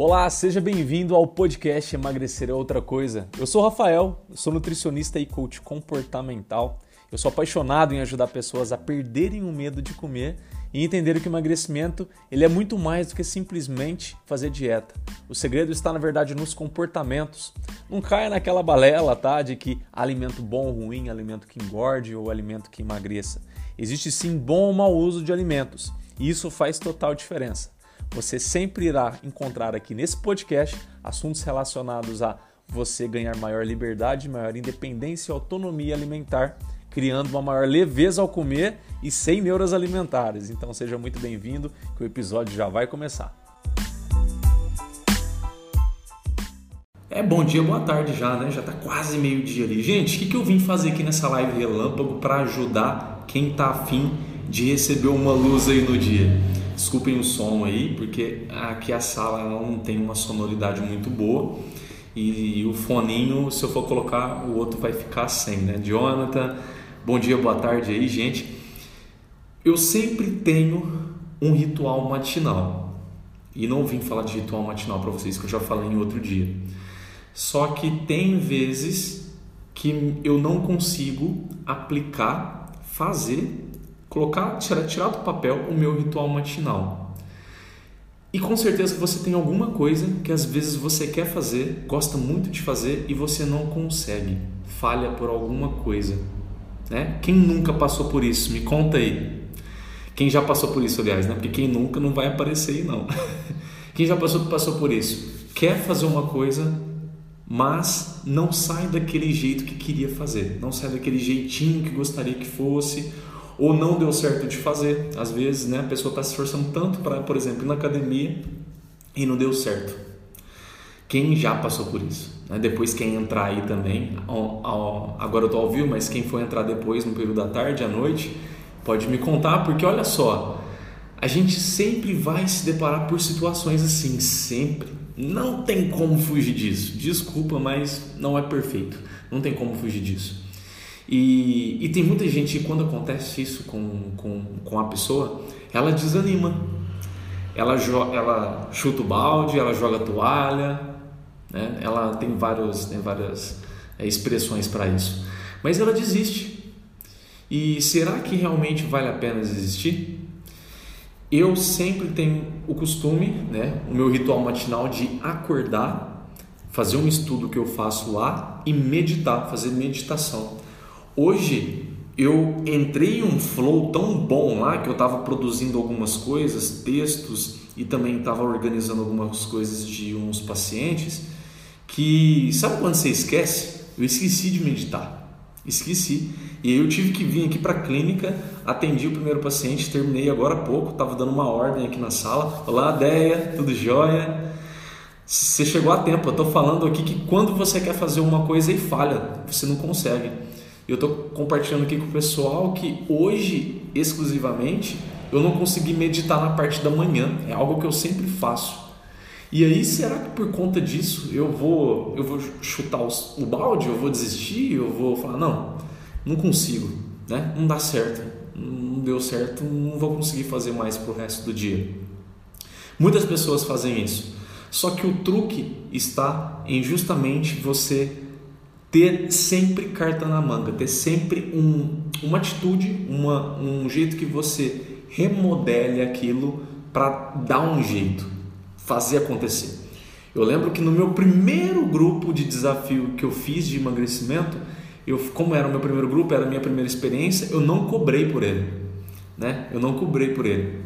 Olá, seja bem-vindo ao podcast Emagrecer é Outra Coisa. Eu sou o Rafael, sou nutricionista e coach comportamental. Eu sou apaixonado em ajudar pessoas a perderem o medo de comer e entenderem que o emagrecimento ele é muito mais do que simplesmente fazer dieta. O segredo está, na verdade, nos comportamentos. Não caia naquela balela, tá? De que alimento bom ou ruim, alimento que engorde ou alimento que emagreça. Existe sim bom ou mau uso de alimentos e isso faz total diferença. Você sempre irá encontrar aqui nesse podcast assuntos relacionados a você ganhar maior liberdade, maior independência e autonomia alimentar, criando uma maior leveza ao comer e sem neuras alimentares. Então seja muito bem-vindo, que o episódio já vai começar. É bom dia, boa tarde já, né? Já tá quase meio-dia ali. Gente, o que, que eu vim fazer aqui nessa live relâmpago para ajudar quem tá afim de receber uma luz aí no dia? Desculpem o som aí, porque aqui a sala não tem uma sonoridade muito boa e o foninho, se eu for colocar, o outro vai ficar sem, né? Jonathan, bom dia, boa tarde aí, gente. Eu sempre tenho um ritual matinal e não vim falar de ritual matinal para vocês, que eu já falei em outro dia. Só que tem vezes que eu não consigo aplicar, fazer colocar, tirar, tirar do papel o meu ritual matinal. E com certeza você tem alguma coisa que às vezes você quer fazer, gosta muito de fazer e você não consegue, falha por alguma coisa. Né? Quem nunca passou por isso? Me conta aí. Quem já passou por isso, aliás, né? Porque quem nunca não vai aparecer aí, não. quem já passou, passou por isso? Quer fazer uma coisa, mas não sai daquele jeito que queria fazer, não sai daquele jeitinho que gostaria que fosse, ou não deu certo de fazer. Às vezes, né, a pessoa está se esforçando tanto para, por exemplo, ir na academia e não deu certo. Quem já passou por isso? Né? Depois quem entrar aí também, agora eu estou ao vivo, mas quem for entrar depois no período da tarde, à noite, pode me contar, porque olha só, a gente sempre vai se deparar por situações assim, sempre. Não tem como fugir disso. Desculpa, mas não é perfeito. Não tem como fugir disso. E, e tem muita gente quando acontece isso com, com, com a pessoa, ela desanima. Ela, ela chuta o balde, ela joga toalha, né? ela tem, vários, tem várias é, expressões para isso. Mas ela desiste. E será que realmente vale a pena desistir? Eu sempre tenho o costume, né, o meu ritual matinal de acordar, fazer um estudo que eu faço lá e meditar, fazer meditação. Hoje eu entrei em um flow tão bom lá que eu estava produzindo algumas coisas, textos e também estava organizando algumas coisas de uns pacientes que sabe quando você esquece? Eu esqueci de meditar, esqueci. E aí eu tive que vir aqui para a clínica, atendi o primeiro paciente, terminei agora há pouco, estava dando uma ordem aqui na sala. Olá, Deia, tudo jóia? Você chegou a tempo, eu estou falando aqui que quando você quer fazer uma coisa e falha, você não consegue. Eu estou compartilhando aqui com o pessoal que hoje, exclusivamente, eu não consegui meditar na parte da manhã. É algo que eu sempre faço. E aí, será que por conta disso eu vou, eu vou chutar os, o balde, eu vou desistir, eu vou falar, não, não consigo, né? não dá certo, não deu certo, não vou conseguir fazer mais para o resto do dia. Muitas pessoas fazem isso. Só que o truque está em justamente você ter sempre carta na manga, ter sempre um, uma atitude, uma, um jeito que você remodele aquilo para dar um jeito, fazer acontecer. Eu lembro que no meu primeiro grupo de desafio que eu fiz de emagrecimento, eu, como era o meu primeiro grupo, era a minha primeira experiência, eu não cobrei por ele, né? Eu não cobrei por ele.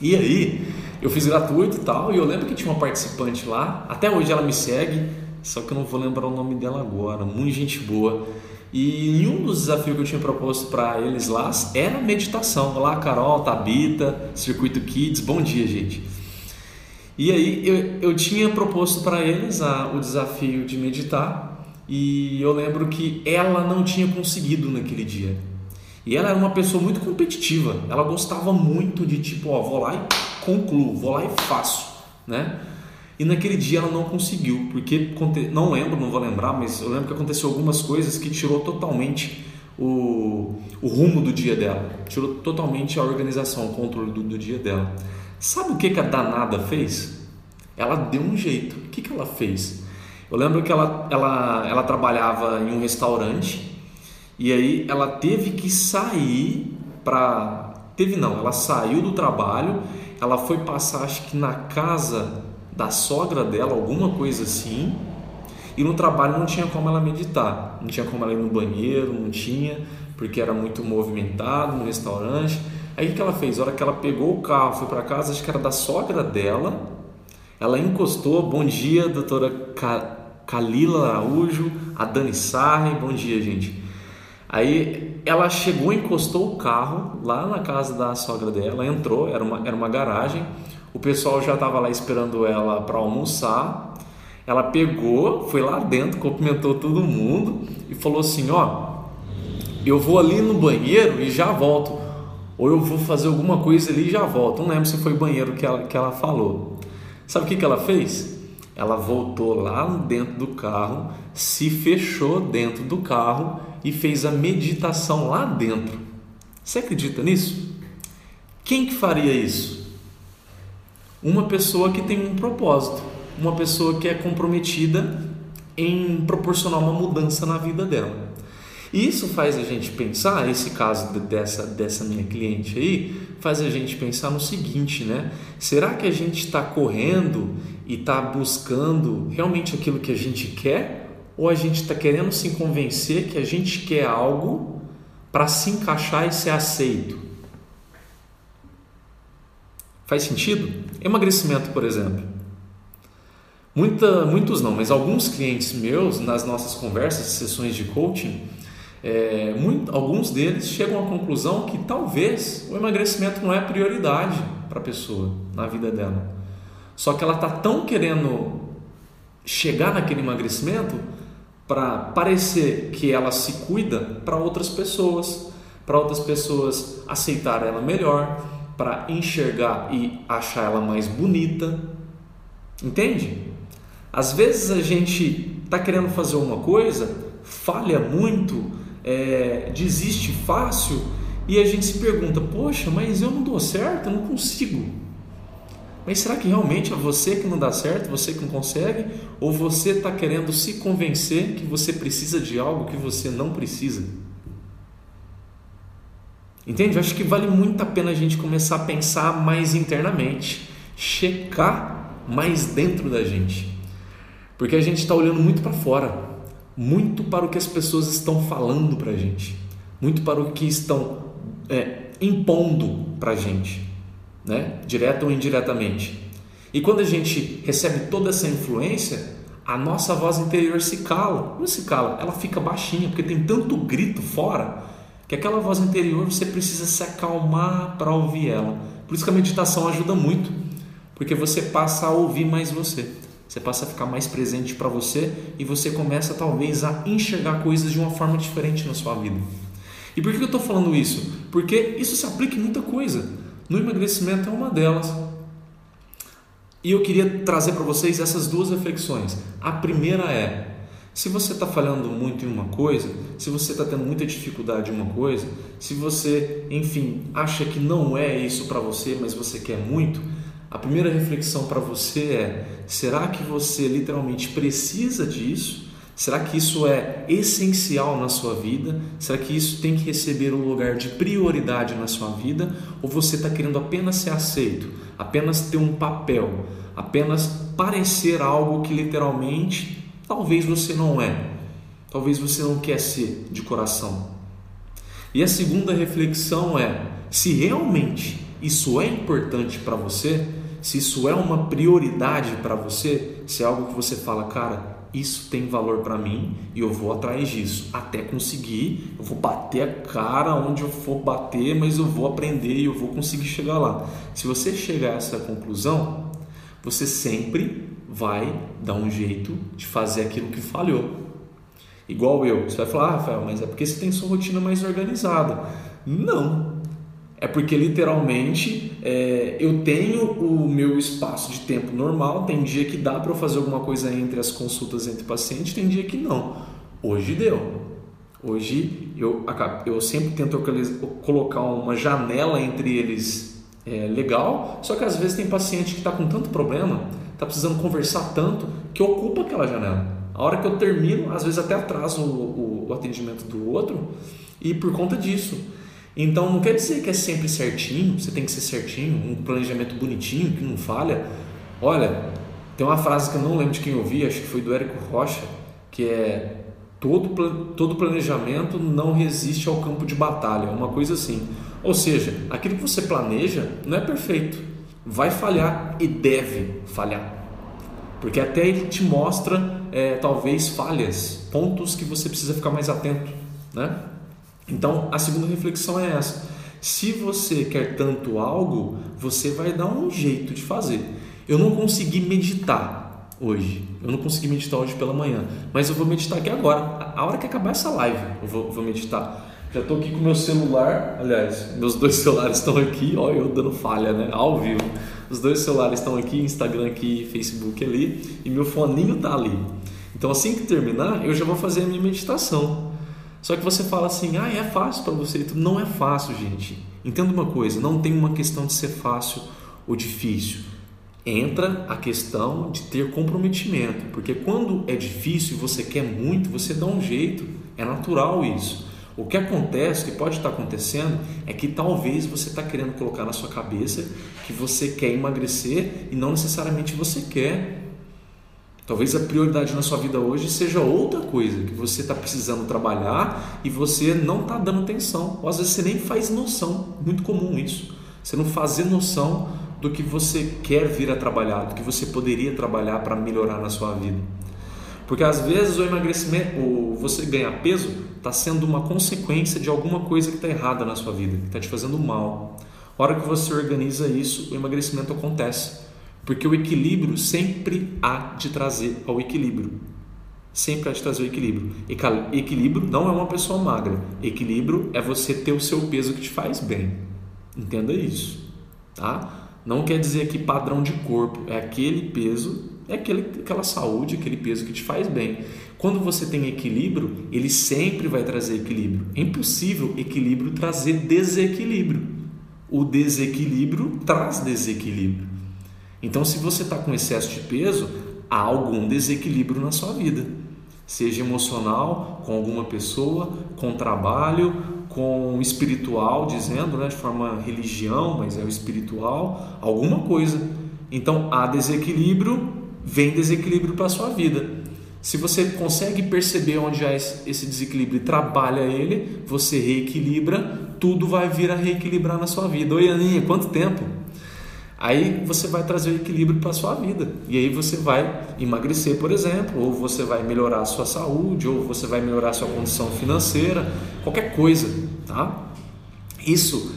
E aí, eu fiz gratuito e tal, e eu lembro que tinha uma participante lá, até hoje ela me segue, só que eu não vou lembrar o nome dela agora, muito gente boa. E um dos desafios que eu tinha proposto para eles lá era meditação. Olá, Carol, Tabita, Circuito Kids, bom dia, gente. E aí eu, eu tinha proposto para eles a, o desafio de meditar e eu lembro que ela não tinha conseguido naquele dia. E ela era uma pessoa muito competitiva, ela gostava muito de tipo, ó, vou lá e concluo, vou lá e faço, né? E naquele dia ela não conseguiu, porque não lembro, não vou lembrar, mas eu lembro que aconteceu algumas coisas que tirou totalmente o, o rumo do dia dela, tirou totalmente a organização, o controle do, do dia dela. Sabe o que, que a danada fez? ela deu um jeito. O que, que ela fez? Eu lembro que ela, ela, ela trabalhava em um restaurante e aí ela teve que sair para. Teve não, ela saiu do trabalho, ela foi passar, acho que na casa da sogra dela, alguma coisa assim, e no trabalho não tinha como ela meditar, não tinha como ela ir no banheiro, não tinha, porque era muito movimentado no restaurante. Aí o que ela fez? A hora que ela pegou o carro, foi para casa, acho que era da sogra dela, ela encostou, bom dia, doutora Kalila Araújo, a Dani Sarri, bom dia, gente. Aí ela chegou, encostou o carro lá na casa da sogra dela, entrou, era uma, era uma garagem, o pessoal já estava lá esperando ela para almoçar. Ela pegou, foi lá dentro, cumprimentou todo mundo e falou assim: Ó, eu vou ali no banheiro e já volto. Ou eu vou fazer alguma coisa ali e já volto. Não lembro se foi banheiro que ela, que ela falou. Sabe o que, que ela fez? Ela voltou lá dentro do carro, se fechou dentro do carro e fez a meditação lá dentro. Você acredita nisso? Quem que faria isso? Uma pessoa que tem um propósito, uma pessoa que é comprometida em proporcionar uma mudança na vida dela. E isso faz a gente pensar, esse caso dessa, dessa minha cliente aí, faz a gente pensar no seguinte, né? Será que a gente está correndo e está buscando realmente aquilo que a gente quer? Ou a gente está querendo se convencer que a gente quer algo para se encaixar e ser aceito? Faz sentido? Emagrecimento, por exemplo. Muita, muitos não, mas alguns clientes meus, nas nossas conversas, sessões de coaching, é, muito, alguns deles chegam à conclusão que talvez o emagrecimento não é prioridade para a pessoa na vida dela. Só que ela está tão querendo chegar naquele emagrecimento para parecer que ela se cuida para outras pessoas, para outras pessoas aceitar ela melhor, para enxergar e achar ela mais bonita. Entende? Às vezes a gente está querendo fazer uma coisa, falha muito é, desiste fácil e a gente se pergunta: poxa, mas eu não dou certo, eu não consigo. Mas será que realmente é você que não dá certo, você que não consegue? Ou você está querendo se convencer que você precisa de algo que você não precisa? Entende? Eu acho que vale muito a pena a gente começar a pensar mais internamente, checar mais dentro da gente. Porque a gente está olhando muito para fora muito para o que as pessoas estão falando para a gente, muito para o que estão é, impondo para a gente, né? direto ou indiretamente. E quando a gente recebe toda essa influência, a nossa voz interior se cala. Não se cala, ela fica baixinha, porque tem tanto grito fora que aquela voz interior você precisa se acalmar para ouvir ela. Por isso que a meditação ajuda muito, porque você passa a ouvir mais você. Você passa a ficar mais presente para você e você começa talvez a enxergar coisas de uma forma diferente na sua vida. E por que eu estou falando isso? Porque isso se aplica em muita coisa. No emagrecimento é uma delas. E eu queria trazer para vocês essas duas reflexões. A primeira é: se você está falhando muito em uma coisa, se você está tendo muita dificuldade em uma coisa, se você, enfim, acha que não é isso para você, mas você quer muito, a primeira reflexão para você é: será que você literalmente precisa disso? Será que isso é essencial na sua vida? Será que isso tem que receber um lugar de prioridade na sua vida? Ou você está querendo apenas ser aceito, apenas ter um papel, apenas parecer algo que literalmente talvez você não é, talvez você não quer ser de coração? E a segunda reflexão é: se realmente isso é importante para você, se isso é uma prioridade para você, se é algo que você fala, cara, isso tem valor para mim e eu vou atrás disso até conseguir. Eu vou bater a cara onde eu for bater, mas eu vou aprender e eu vou conseguir chegar lá. Se você chegar a essa conclusão, você sempre vai dar um jeito de fazer aquilo que falhou. Igual eu, você vai falar, ah, Rafael, mas é porque você tem sua rotina mais organizada. Não, é porque literalmente é, eu tenho o meu espaço de tempo normal. Tem dia que dá para eu fazer alguma coisa entre as consultas entre pacientes, tem dia que não. Hoje deu. Hoje eu, eu sempre tento colocar uma janela entre eles é, legal, só que às vezes tem paciente que está com tanto problema, está precisando conversar tanto que ocupa aquela janela. A hora que eu termino, às vezes até atraso o, o, o atendimento do outro e por conta disso. Então não quer dizer que é sempre certinho, você tem que ser certinho, um planejamento bonitinho, que não falha. Olha, tem uma frase que eu não lembro de quem ouvi, acho que foi do Érico Rocha, que é todo, todo planejamento não resiste ao campo de batalha, uma coisa assim. Ou seja, aquilo que você planeja não é perfeito, vai falhar e deve falhar, porque até ele te mostra é, talvez falhas, pontos que você precisa ficar mais atento, né? Então a segunda reflexão é essa: se você quer tanto algo, você vai dar um jeito de fazer. Eu não consegui meditar hoje. Eu não consegui meditar hoje pela manhã, mas eu vou meditar aqui agora. A hora que acabar essa live, eu vou, vou meditar. Já estou aqui com meu celular, aliás, meus dois celulares estão aqui, olha eu dando falha, né? Ao vivo. Os dois celulares estão aqui, Instagram aqui, Facebook ali, e meu foninho tá ali. Então assim que terminar, eu já vou fazer a minha meditação. Só que você fala assim, ah, é fácil para você. Não é fácil, gente. Entenda uma coisa, não tem uma questão de ser fácil ou difícil entra a questão de ter comprometimento, porque quando é difícil e você quer muito, você dá um jeito, é natural isso. O que acontece, o que pode estar acontecendo, é que talvez você está querendo colocar na sua cabeça que você quer emagrecer e não necessariamente você quer. Talvez a prioridade na sua vida hoje seja outra coisa, que você está precisando trabalhar e você não está dando atenção, ou às vezes você nem faz noção, muito comum isso. Você não fazer noção do que você quer vir a trabalhar, do que você poderia trabalhar para melhorar na sua vida. Porque às vezes o emagrecimento, ou você ganhar peso, está sendo uma consequência de alguma coisa que está errada na sua vida, que está te fazendo mal. A hora que você organiza isso, o emagrecimento acontece. Porque o equilíbrio sempre há de trazer ao equilíbrio. Sempre há de trazer o equilíbrio. Equilíbrio não é uma pessoa magra. Equilíbrio é você ter o seu peso que te faz bem. Entenda isso, tá? Não quer dizer que padrão de corpo é aquele peso, é aquele, aquela saúde, aquele peso que te faz bem. Quando você tem equilíbrio, ele sempre vai trazer equilíbrio. É impossível equilíbrio trazer desequilíbrio. O desequilíbrio traz desequilíbrio. Então, se você está com excesso de peso, há algum desequilíbrio na sua vida, seja emocional, com alguma pessoa, com trabalho, com espiritual, dizendo, né, de forma religião, mas é o espiritual, alguma coisa. Então há desequilíbrio, vem desequilíbrio para a sua vida. Se você consegue perceber onde há esse desequilíbrio e trabalha ele, você reequilibra, tudo vai vir a reequilibrar na sua vida. Oi, Aninha, quanto tempo? Aí você vai trazer o equilíbrio para a sua vida. E aí você vai emagrecer, por exemplo, ou você vai melhorar a sua saúde, ou você vai melhorar a sua condição financeira, qualquer coisa, tá? Isso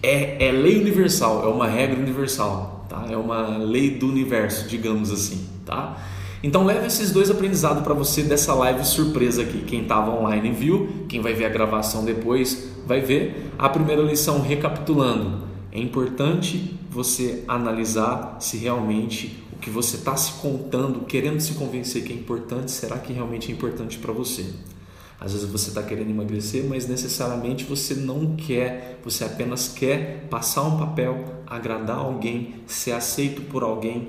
é, é lei universal, é uma regra universal, tá? É uma lei do universo, digamos assim, tá? Então leve esses dois aprendizados para você dessa live surpresa aqui. Quem estava online viu, quem vai ver a gravação depois vai ver. A primeira lição recapitulando é importante você analisar se realmente o que você está se contando, querendo se convencer que é importante, será que realmente é importante para você? Às vezes você está querendo emagrecer, mas necessariamente você não quer, você apenas quer passar um papel, agradar alguém, ser aceito por alguém.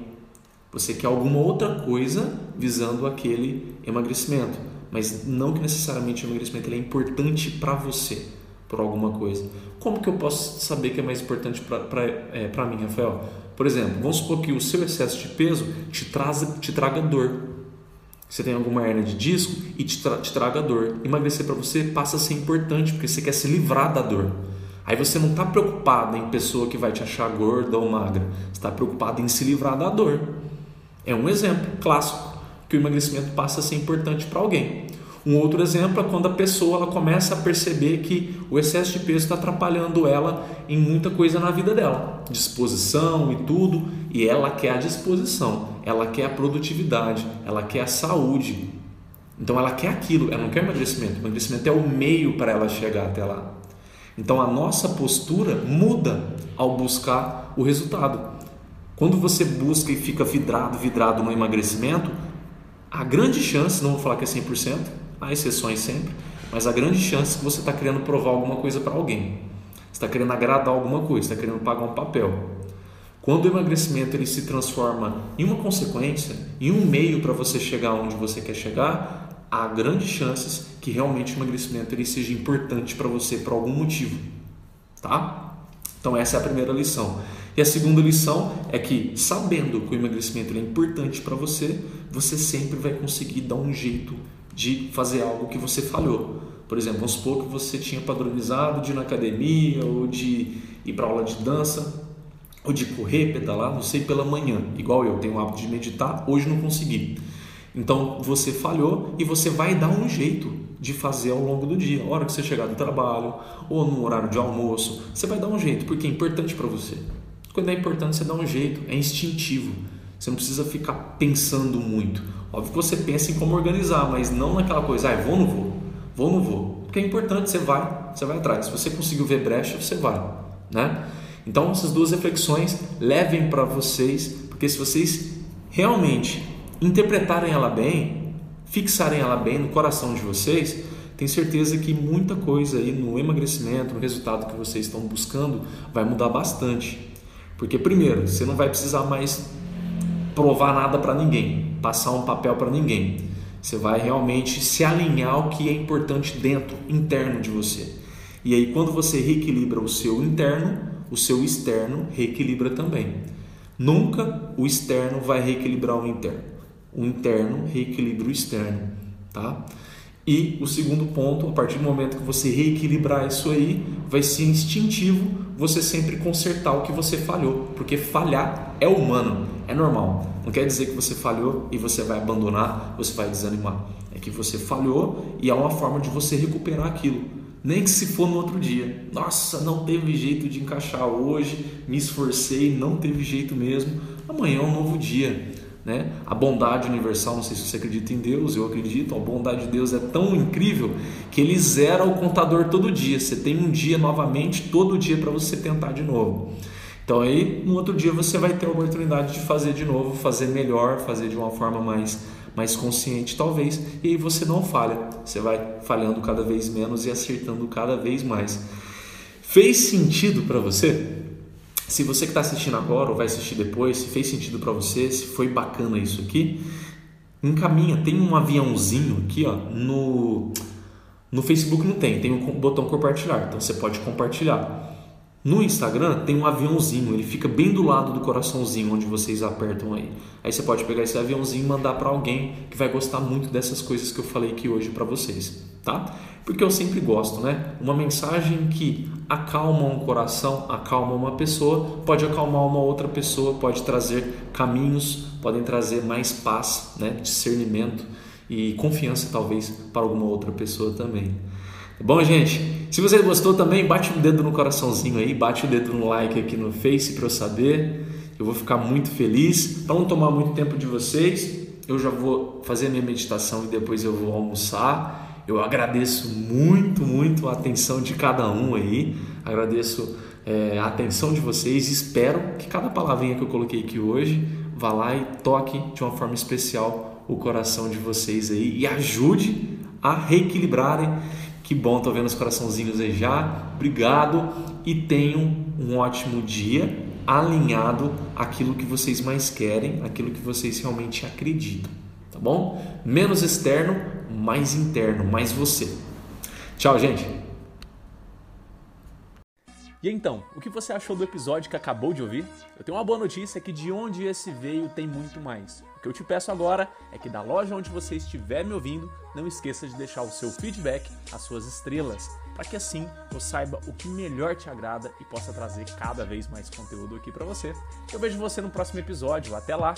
Você quer alguma outra coisa visando aquele emagrecimento, mas não que necessariamente o emagrecimento é importante para você por alguma coisa. Como que eu posso saber que é mais importante para é, mim, Rafael? Por exemplo, vamos supor que o seu excesso de peso te, traz, te traga dor. Você tem alguma hernia de disco e te, tra, te traga dor. Emagrecer para você passa a ser importante porque você quer se livrar da dor. Aí você não está preocupado em pessoa que vai te achar gorda ou magra. Está preocupado em se livrar da dor. É um exemplo clássico que o emagrecimento passa a ser importante para alguém. Um outro exemplo é quando a pessoa ela começa a perceber que o excesso de peso está atrapalhando ela em muita coisa na vida dela, disposição e tudo, e ela quer a disposição, ela quer a produtividade, ela quer a saúde. Então ela quer aquilo, ela não quer emagrecimento. Emagrecimento é o meio para ela chegar até lá. Então a nossa postura muda ao buscar o resultado. Quando você busca e fica vidrado, vidrado no emagrecimento, a grande chance, não vou falar que é 100%, Há exceções sempre, mas a grande chance é que você está querendo provar alguma coisa para alguém. Está querendo agradar alguma coisa, está querendo pagar um papel. Quando o emagrecimento ele se transforma em uma consequência, em um meio para você chegar onde você quer chegar, há grandes chances que realmente o emagrecimento ele seja importante para você por algum motivo, tá? Então essa é a primeira lição. E a segunda lição é que, sabendo que o emagrecimento é importante para você, você sempre vai conseguir dar um jeito de fazer algo que você falhou. Por exemplo, vamos supor que você tinha padronizado de ir na academia ou de ir para aula de dança ou de correr, pedalar, não sei, pela manhã. Igual eu tenho o hábito de meditar, hoje não consegui. Então você falhou e você vai dar um jeito de fazer ao longo do dia. A hora que você chegar do trabalho ou no horário de almoço, você vai dar um jeito, porque é importante para você. Quando é importante, você dá um jeito, é instintivo. Você não precisa ficar pensando muito. Óbvio que você pensa em como organizar, mas não naquela coisa, ah, vou ou não vou? Vou ou não vou? Porque é importante, você vai, você vai atrás. Se você conseguiu ver brecha, você vai, né? Então, essas duas reflexões levem para vocês, porque se vocês realmente interpretarem ela bem, fixarem ela bem no coração de vocês, tenho certeza que muita coisa aí no emagrecimento, no resultado que vocês estão buscando, vai mudar bastante. Porque, primeiro, você não vai precisar mais provar nada para ninguém, passar um papel para ninguém. Você vai realmente se alinhar ao que é importante dentro, interno de você. E aí, quando você reequilibra o seu interno, o seu externo reequilibra também. Nunca o externo vai reequilibrar o interno. O interno reequilibra o externo, tá? E o segundo ponto, a partir do momento que você reequilibrar isso aí, vai ser instintivo você sempre consertar o que você falhou, porque falhar é humano, é normal. Não quer dizer que você falhou e você vai abandonar, você vai desanimar. É que você falhou e há uma forma de você recuperar aquilo. Nem que se for no outro dia. Nossa, não teve jeito de encaixar hoje, me esforcei, não teve jeito mesmo. Amanhã é um novo dia. Né? A bondade universal, não sei se você acredita em Deus, eu acredito, a bondade de Deus é tão incrível que ele zera o contador todo dia. Você tem um dia novamente, todo dia para você tentar de novo. Então aí, no outro dia você vai ter a oportunidade de fazer de novo, fazer melhor, fazer de uma forma mais mais consciente talvez, e aí você não falha. Você vai falhando cada vez menos e acertando cada vez mais. Fez sentido para você? Se você que está assistindo agora ou vai assistir depois, se fez sentido para você, se foi bacana isso aqui, encaminha. Tem um aviãozinho aqui, ó, no no Facebook não tem, tem um botão compartilhar, então você pode compartilhar. No Instagram tem um aviãozinho, ele fica bem do lado do coraçãozinho onde vocês apertam aí. Aí você pode pegar esse aviãozinho e mandar para alguém que vai gostar muito dessas coisas que eu falei aqui hoje para vocês, tá? Porque eu sempre gosto, né? Uma mensagem que acalma um coração, acalma uma pessoa, pode acalmar uma outra pessoa, pode trazer caminhos, podem trazer mais paz, né? discernimento e confiança talvez para alguma outra pessoa também. Tá bom, gente? Se você gostou também, bate o dedo no coraçãozinho aí, bate o dedo no like aqui no Face para eu saber. Eu vou ficar muito feliz. Para não tomar muito tempo de vocês, eu já vou fazer a minha meditação e depois eu vou almoçar. Eu agradeço muito, muito a atenção de cada um aí. Agradeço é, a atenção de vocês. Espero que cada palavrinha que eu coloquei aqui hoje vá lá e toque de uma forma especial o coração de vocês aí e ajude a reequilibrarem que bom, tô vendo os coraçãozinhos aí já. Obrigado e tenham um ótimo dia alinhado àquilo que vocês mais querem, aquilo que vocês realmente acreditam, tá bom? Menos externo, mais interno, mais você. Tchau, gente. E então, o que você achou do episódio que acabou de ouvir? Eu tenho uma boa notícia que de onde esse veio tem muito mais. O que eu te peço agora é que da loja onde você estiver me ouvindo, não esqueça de deixar o seu feedback, as suas estrelas, para que assim eu saiba o que melhor te agrada e possa trazer cada vez mais conteúdo aqui para você. Eu vejo você no próximo episódio. Até lá.